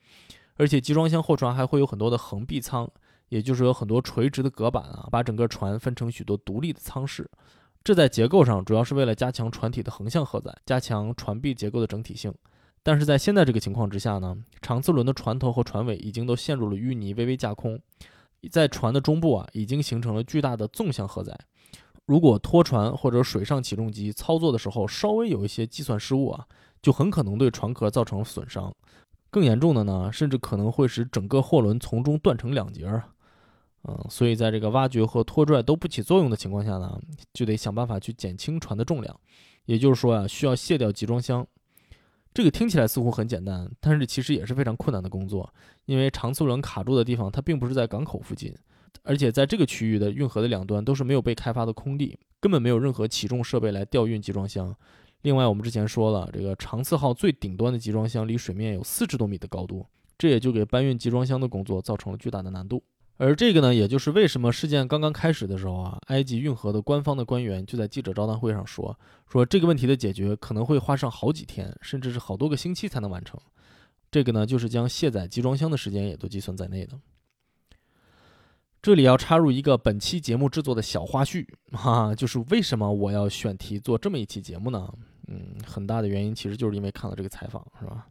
而且集装箱货船还会有很多的横壁舱，也就是有很多垂直的隔板啊，把整个船分成许多独立的舱室。这在结构上主要是为了加强船体的横向荷载，加强船壁结构的整体性。但是在现在这个情况之下呢，长次轮的船头和船尾已经都陷入了淤泥，微微架空，在船的中部啊，已经形成了巨大的纵向荷载。如果拖船或者水上起重机操作的时候稍微有一些计算失误啊，就很可能对船壳造成损伤。更严重的呢，甚至可能会使整个货轮从中断成两截儿。嗯，所以在这个挖掘和拖拽都不起作用的情况下呢，就得想办法去减轻船的重量。也就是说啊，需要卸掉集装箱。这个听起来似乎很简单，但是其实也是非常困难的工作，因为长次轮卡住的地方它并不是在港口附近，而且在这个区域的运河的两端都是没有被开发的空地，根本没有任何起重设备来吊运集装箱。另外，我们之前说了，这个长次号最顶端的集装箱离水面有四十多米的高度，这也就给搬运集装箱的工作造成了巨大的难度。而这个呢，也就是为什么事件刚刚开始的时候啊，埃及运河的官方的官员就在记者招待会上说，说这个问题的解决可能会花上好几天，甚至是好多个星期才能完成。这个呢，就是将卸载集装箱的时间也都计算在内的。这里要插入一个本期节目制作的小花絮，哈，就是为什么我要选题做这么一期节目呢？嗯，很大的原因其实就是因为看了这个采访，是吧？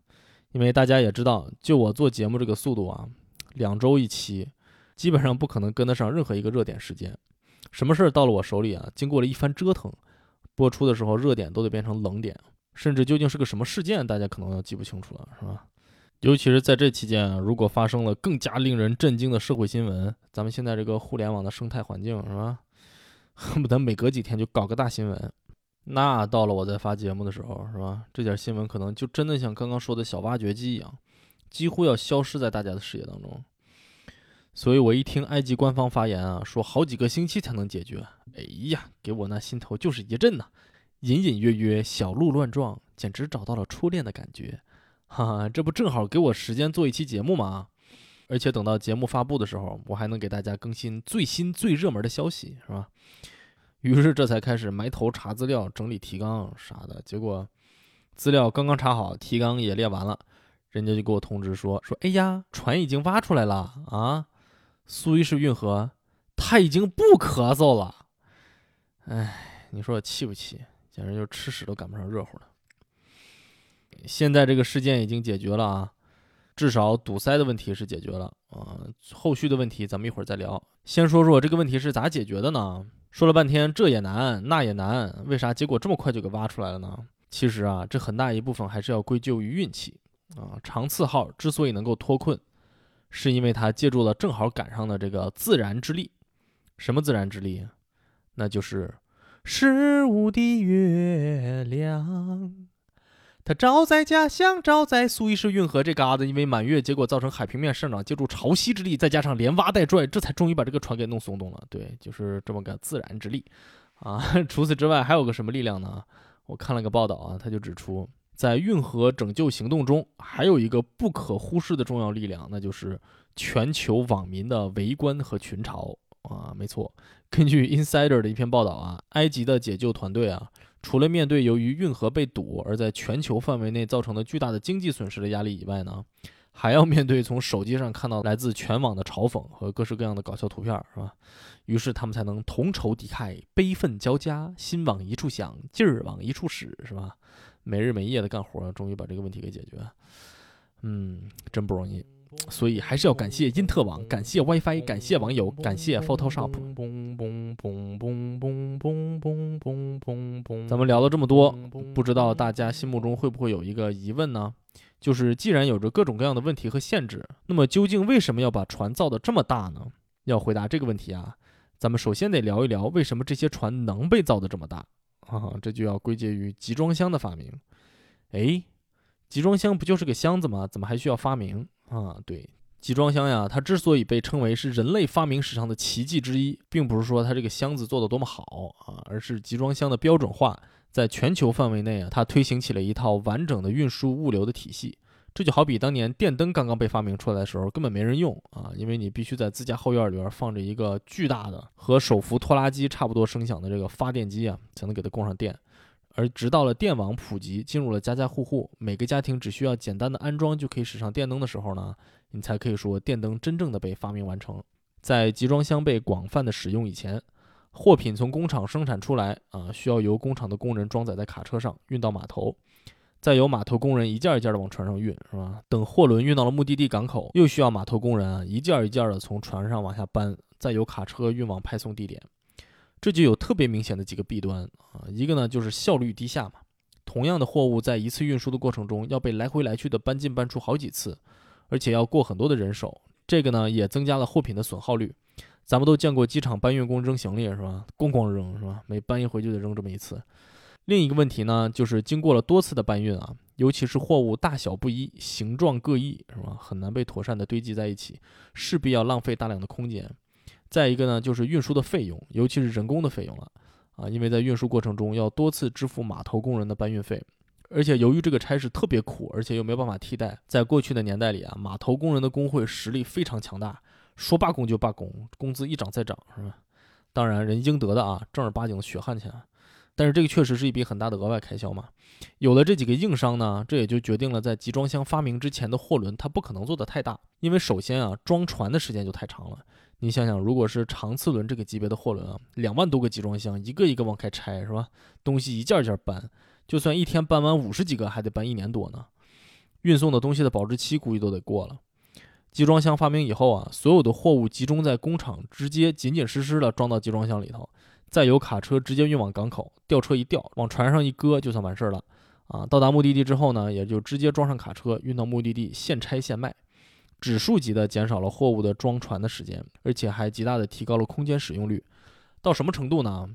因为大家也知道，就我做节目这个速度啊，两周一期。基本上不可能跟得上任何一个热点事件，什么事儿到了我手里啊，经过了一番折腾，播出的时候热点都得变成冷点，甚至究竟是个什么事件，大家可能要记不清楚了，是吧？尤其是在这期间啊，如果发生了更加令人震惊的社会新闻，咱们现在这个互联网的生态环境是吧，恨不得每隔几天就搞个大新闻，那到了我在发节目的时候是吧，这点新闻可能就真的像刚刚说的小挖掘机一样，几乎要消失在大家的视野当中。所以我一听埃及官方发言啊，说好几个星期才能解决，哎呀，给我那心头就是一震呐，隐隐约约小鹿乱撞，简直找到了初恋的感觉，哈哈，这不正好给我时间做一期节目吗？而且等到节目发布的时候，我还能给大家更新最新最热门的消息，是吧？于是这才开始埋头查资料、整理提纲啥的，结果资料刚刚查好，提纲也列完了。人家就给我通知说说，哎呀，船已经挖出来了啊，苏伊士运河，它已经不咳嗽了。哎，你说我气不气？简直就是吃屎都赶不上热乎的。现在这个事件已经解决了啊，至少堵塞的问题是解决了啊。后续的问题咱们一会儿再聊。先说说这个问题是咋解决的呢？说了半天这也难那也难，为啥结果这么快就给挖出来了呢？其实啊，这很大一部分还是要归咎于运气啊。长次号之所以能够脱困，是因为它借助了正好赶上的这个自然之力。什么自然之力？那就是十五的月亮。它照在家乡，照在苏伊士运河这嘎子，因为满月，结果造成海平面上涨，借助潮汐之力，再加上连挖带拽，这才终于把这个船给弄松动了。对，就是这么个自然之力啊。除此之外，还有个什么力量呢？我看了个报道啊，他就指出，在运河拯救行动中，还有一个不可忽视的重要力量，那就是全球网民的围观和群嘲啊。没错，根据 Insider 的一篇报道啊，埃及的解救团队啊。除了面对由于运河被堵而在全球范围内造成的巨大的经济损失的压力以外呢，还要面对从手机上看到来自全网的嘲讽和各式各样的搞笑图片，是吧？于是他们才能同仇敌忾，悲愤交加，心往一处想，劲儿往一处使，是吧？没日没夜的干活，终于把这个问题给解决。嗯，真不容易。所以还是要感谢因特网，感谢 WiFi，感谢网友，感谢 Photoshop。咱们聊了这么多，不知道大家心目中会不会有一个疑问呢？就是既然有着各种各样的问题和限制，那么究竟为什么要把船造的这么大呢？要回答这个问题啊，咱们首先得聊一聊为什么这些船能被造的这么大啊？这就要归结于集装箱的发明。哎，集装箱不就是个箱子吗？怎么还需要发明？啊，对，集装箱呀，它之所以被称为是人类发明史上的奇迹之一，并不是说它这个箱子做的多么好啊，而是集装箱的标准化，在全球范围内啊，它推行起了一套完整的运输物流的体系。这就好比当年电灯刚刚被发明出来的时候，根本没人用啊，因为你必须在自家后院里边放着一个巨大的和手扶拖拉机差不多声响的这个发电机啊，才能给它供上电。而直到了电网普及，进入了家家户户，每个家庭只需要简单的安装就可以使上电灯的时候呢，你才可以说电灯真正的被发明完成。在集装箱被广泛的使用以前，货品从工厂生产出来啊，需要由工厂的工人装载在卡车上运到码头，再由码头工人一件一件的往船上运，是吧？等货轮运到了目的地港口，又需要码头工人啊一件一件的从船上往下搬，再由卡车运往派送地点。这就有特别明显的几个弊端啊，一个呢就是效率低下嘛。同样的货物在一次运输的过程中要被来回来去的搬进搬出好几次，而且要过很多的人手，这个呢也增加了货品的损耗率。咱们都见过机场搬运工扔行李是吧？咣咣扔是吧？每搬一回就得扔这么一次。另一个问题呢就是经过了多次的搬运啊，尤其是货物大小不一、形状各异是吧？很难被妥善的堆积在一起，势必要浪费大量的空间。再一个呢，就是运输的费用，尤其是人工的费用了，啊，因为在运输过程中要多次支付码头工人的搬运费，而且由于这个差事特别苦，而且又没有办法替代，在过去的年代里啊，码头工人的工会实力非常强大，说罢工就罢工，工资一涨再涨，是吧？当然人应得的啊，正儿八经的血汗钱，但是这个确实是一笔很大的额外开销嘛。有了这几个硬伤呢，这也就决定了在集装箱发明之前的货轮它不可能做得太大，因为首先啊，装船的时间就太长了。你想想，如果是长次轮这个级别的货轮啊，两万多个集装箱，一个一个往开拆，是吧？东西一件一件搬，就算一天搬完五十几个，还得搬一年多呢。运送的东西的保质期估计都得过了。集装箱发明以后啊，所有的货物集中在工厂，直接紧紧实实的装到集装箱里头，再由卡车直接运往港口，吊车一吊，往船上一搁，就算完事儿了。啊，到达目的地之后呢，也就直接装上卡车，运到目的地，现拆现卖。指数级的减少了货物的装船的时间，而且还极大的提高了空间使用率。到什么程度呢？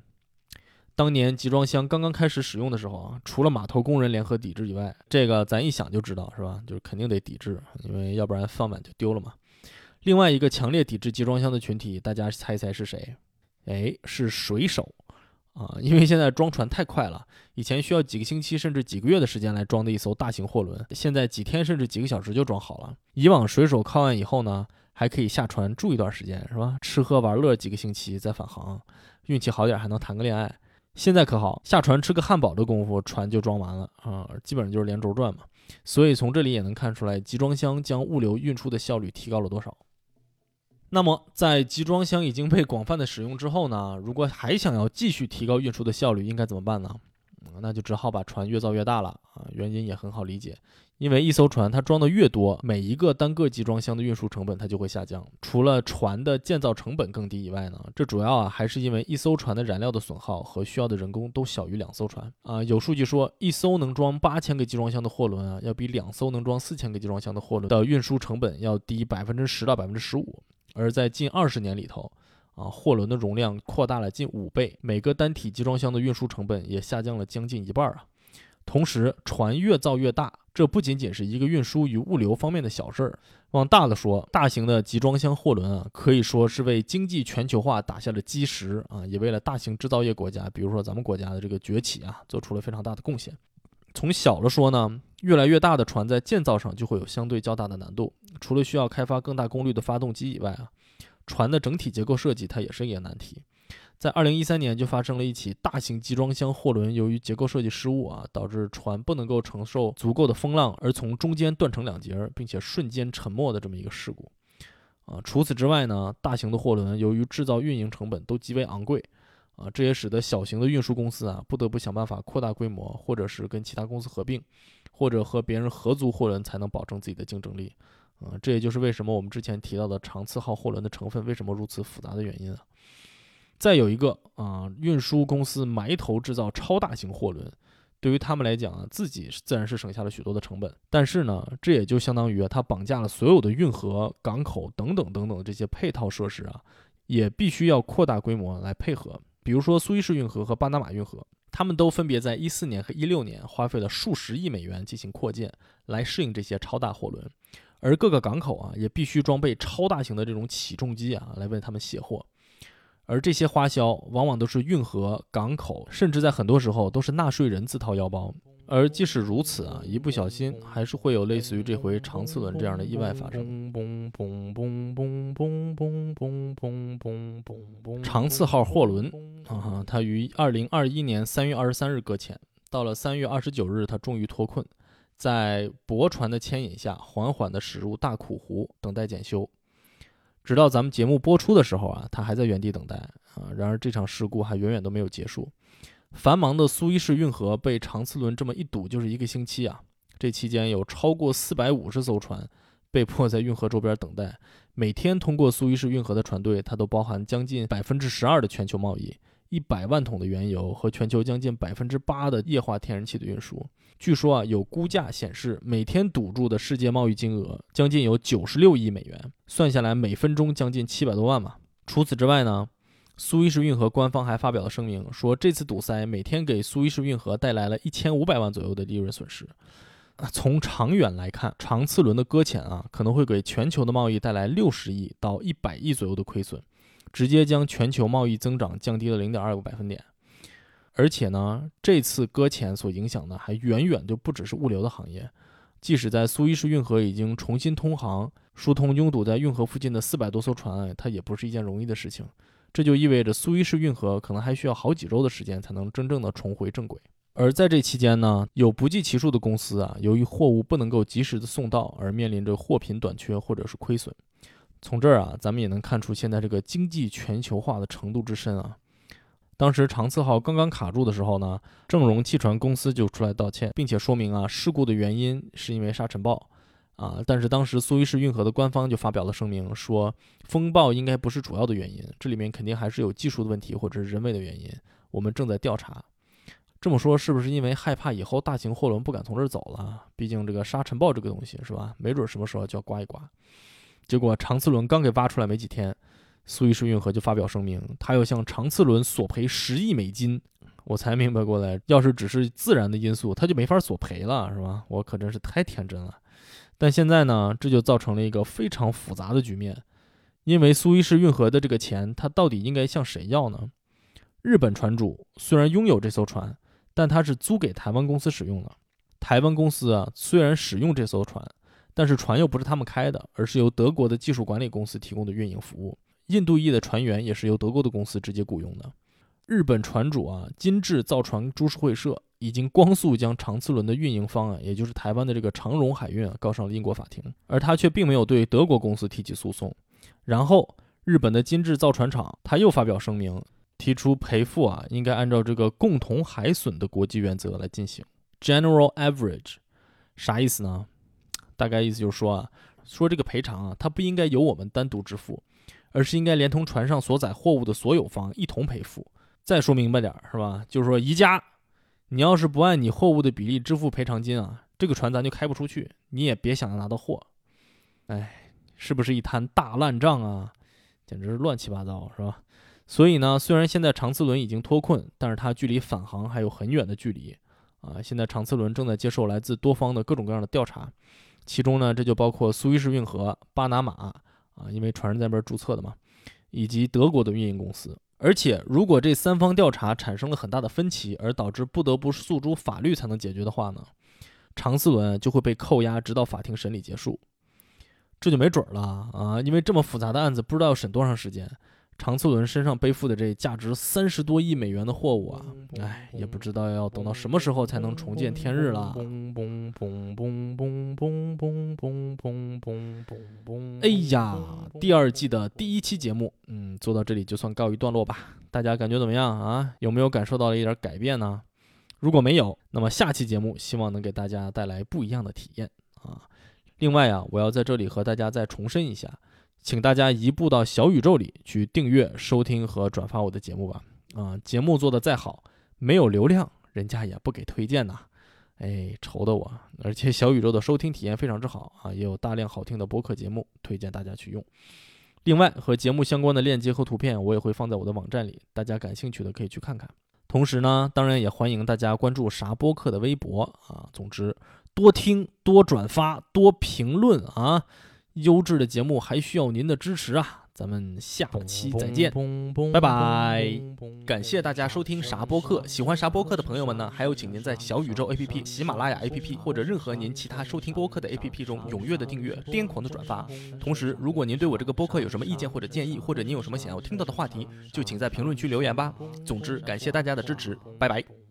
当年集装箱刚刚开始使用的时候啊，除了码头工人联合抵制以外，这个咱一想就知道是吧？就是肯定得抵制，因为要不然放满就丢了嘛。另外一个强烈抵制集装箱的群体，大家猜一猜是谁？哎，是水手。啊，因为现在装船太快了，以前需要几个星期甚至几个月的时间来装的一艘大型货轮，现在几天甚至几个小时就装好了。以往水手靠岸以后呢，还可以下船住一段时间，是吧？吃喝玩乐几个星期再返航，运气好点还能谈个恋爱。现在可好，下船吃个汉堡的功夫，船就装完了啊，基本上就是连轴转嘛。所以从这里也能看出来，集装箱将物流运出的效率提高了多少。那么，在集装箱已经被广泛的使用之后呢，如果还想要继续提高运输的效率，应该怎么办呢？那就只好把船越造越大了啊，原因也很好理解。因为一艘船它装的越多，每一个单个集装箱的运输成本它就会下降。除了船的建造成本更低以外呢，这主要啊还是因为一艘船的燃料的损耗和需要的人工都小于两艘船啊。有数据说，一艘能装八千个集装箱的货轮啊，要比两艘能装四千个集装箱的货轮的运输成本要低百分之十到百分之十五。而在近二十年里头，啊，货轮的容量扩大了近五倍，每个单体集装箱的运输成本也下降了将近一半啊。同时，船越造越大，这不仅仅是一个运输与物流方面的小事儿。往大了说，大型的集装箱货轮啊，可以说是为经济全球化打下了基石啊，也为了大型制造业国家，比如说咱们国家的这个崛起啊，做出了非常大的贡献。从小了说呢，越来越大的船在建造上就会有相对较大的难度，除了需要开发更大功率的发动机以外啊，船的整体结构设计它也是一个难题。在二零一三年就发生了一起大型集装箱货轮由于结构设计失误啊，导致船不能够承受足够的风浪而从中间断成两截，并且瞬间沉没的这么一个事故。啊，除此之外呢，大型的货轮由于制造运营成本都极为昂贵，啊，这也使得小型的运输公司啊不得不想办法扩大规模，或者是跟其他公司合并，或者和别人合租货轮才能保证自己的竞争力。啊，这也就是为什么我们之前提到的长次号货轮的成分为什么如此复杂的原因啊。再有一个啊，运输公司埋头制造超大型货轮，对于他们来讲啊，自己自然是省下了许多的成本，但是呢，这也就相当于啊，它绑架了所有的运河、港口等等等等这些配套设施啊，也必须要扩大规模来配合。比如说苏伊士运河和巴拿马运河，他们都分别在一四年和一六年花费了数十亿美元进行扩建，来适应这些超大货轮，而各个港口啊，也必须装备超大型的这种起重机啊，来为他们卸货。而这些花销往往都是运河、港口，甚至在很多时候都是纳税人自掏腰包。而即使如此啊，一不小心还是会有类似于这回长次轮这样的意外发生。长次号货轮啊，它于二零二一年三月二十三日搁浅，到了三月二十九日，它终于脱困，在驳船的牵引下，缓缓地驶入大苦湖，等待检修。直到咱们节目播出的时候啊，它还在原地等待啊。然而这场事故还远远都没有结束。繁忙的苏伊士运河被长次轮这么一堵就是一个星期啊。这期间有超过四百五十艘船被迫在运河周边等待。每天通过苏伊士运河的船队，它都包含将近百分之十二的全球贸易。一百万桶的原油和全球将近百分之八的液化天然气的运输，据说啊，有估价显示，每天堵住的世界贸易金额将近有九十六亿美元，算下来每分钟将近七百多万嘛。除此之外呢，苏伊士运河官方还发表了声明，说这次堵塞每天给苏伊士运河带来了一千五百万左右的利润损失。从长远来看，长次轮的搁浅啊，可能会给全球的贸易带来六十亿到一百亿左右的亏损。直接将全球贸易增长降低了零点二个百分点，而且呢，这次搁浅所影响的还远远就不只是物流的行业。即使在苏伊士运河已经重新通航，疏通拥堵在运河附近的四百多艘船，它也不是一件容易的事情。这就意味着苏伊士运河可能还需要好几周的时间才能真正的重回正轨。而在这期间呢，有不计其数的公司啊，由于货物不能够及时的送到，而面临着货品短缺或者是亏损。从这儿啊，咱们也能看出现在这个经济全球化的程度之深啊。当时长次号刚刚卡住的时候呢，正荣汽船公司就出来道歉，并且说明啊，事故的原因是因为沙尘暴啊。但是当时苏伊士运河的官方就发表了声明，说风暴应该不是主要的原因，这里面肯定还是有技术的问题或者是人为的原因，我们正在调查。这么说是不是因为害怕以后大型货轮不敢从这儿走了？毕竟这个沙尘暴这个东西是吧？没准什么时候就要刮一刮。结果长次轮刚给挖出来没几天，苏伊士运河就发表声明，他要向长次轮索赔十亿美金。我才明白过来，要是只是自然的因素，他就没法索赔了，是吧？我可真是太天真了。但现在呢，这就造成了一个非常复杂的局面，因为苏伊士运河的这个钱，它到底应该向谁要呢？日本船主虽然拥有这艘船，但他是租给台湾公司使用的。台湾公司啊，虽然使用这艘船。但是船又不是他们开的，而是由德国的技术管理公司提供的运营服务。印度裔的船员也是由德国的公司直接雇佣的。日本船主啊金智造船株式会社已经光速将长次轮的运营方案，也就是台湾的这个长荣海运啊，告上了英国法庭，而他却并没有对德国公司提起诉讼。然后，日本的金制造船厂他又发表声明，提出赔付啊应该按照这个共同海损的国际原则来进行 （General Average）。啥意思呢？大概意思就是说啊，说这个赔偿啊，它不应该由我们单独支付，而是应该连同船上所载货物的所有方一同赔付。再说明白点儿是吧？就是说宜家，你要是不按你货物的比例支付赔偿金啊，这个船咱就开不出去，你也别想着拿到货。哎，是不是一摊大烂账啊？简直是乱七八糟，是吧？所以呢，虽然现在长次轮已经脱困，但是它距离返航还有很远的距离啊。现在长次轮正在接受来自多方的各种各样的调查，其中呢，这就包括苏伊士运河、巴拿马啊，因为船是在那边注册的嘛，以及德国的运营公司。而且，如果这三方调查产生了很大的分歧，而导致不得不诉诸法律才能解决的话呢，常思文就会被扣押，直到法庭审理结束。这就没准儿了啊！因为这么复杂的案子，不知道要审多长时间。长次轮身上背负的这价值三十多亿美元的货物啊，哎，也不知道要等到什么时候才能重见天日了。哎呀，第二季的第一期节目，嗯，做到这里就算告一段落吧。大家感觉怎么样啊？有没有感受到了一点改变呢？如果没有，那么下期节目希望能给大家带来不一样的体验啊。另外啊，我要在这里和大家再重申一下。请大家移步到小宇宙里去订阅、收听和转发我的节目吧。啊，节目做的再好，没有流量，人家也不给推荐呐。哎，愁的我。而且小宇宙的收听体验非常之好啊，也有大量好听的播客节目，推荐大家去用。另外，和节目相关的链接和图片，我也会放在我的网站里，大家感兴趣的可以去看看。同时呢，当然也欢迎大家关注啥播客的微博啊。总之，多听、多转发、多评论啊。优质的节目还需要您的支持啊！咱们下期再见，拜拜！感谢大家收听啥播客，喜欢啥播客的朋友们呢？还有，请您在小宇宙 APP、喜马拉雅 APP 或者任何您其他收听播客的 APP 中踊跃的订阅、癫狂的转发。同时，如果您对我这个播客有什么意见或者建议，或者您有什么想要听到的话题，就请在评论区留言吧。总之，感谢大家的支持，拜拜。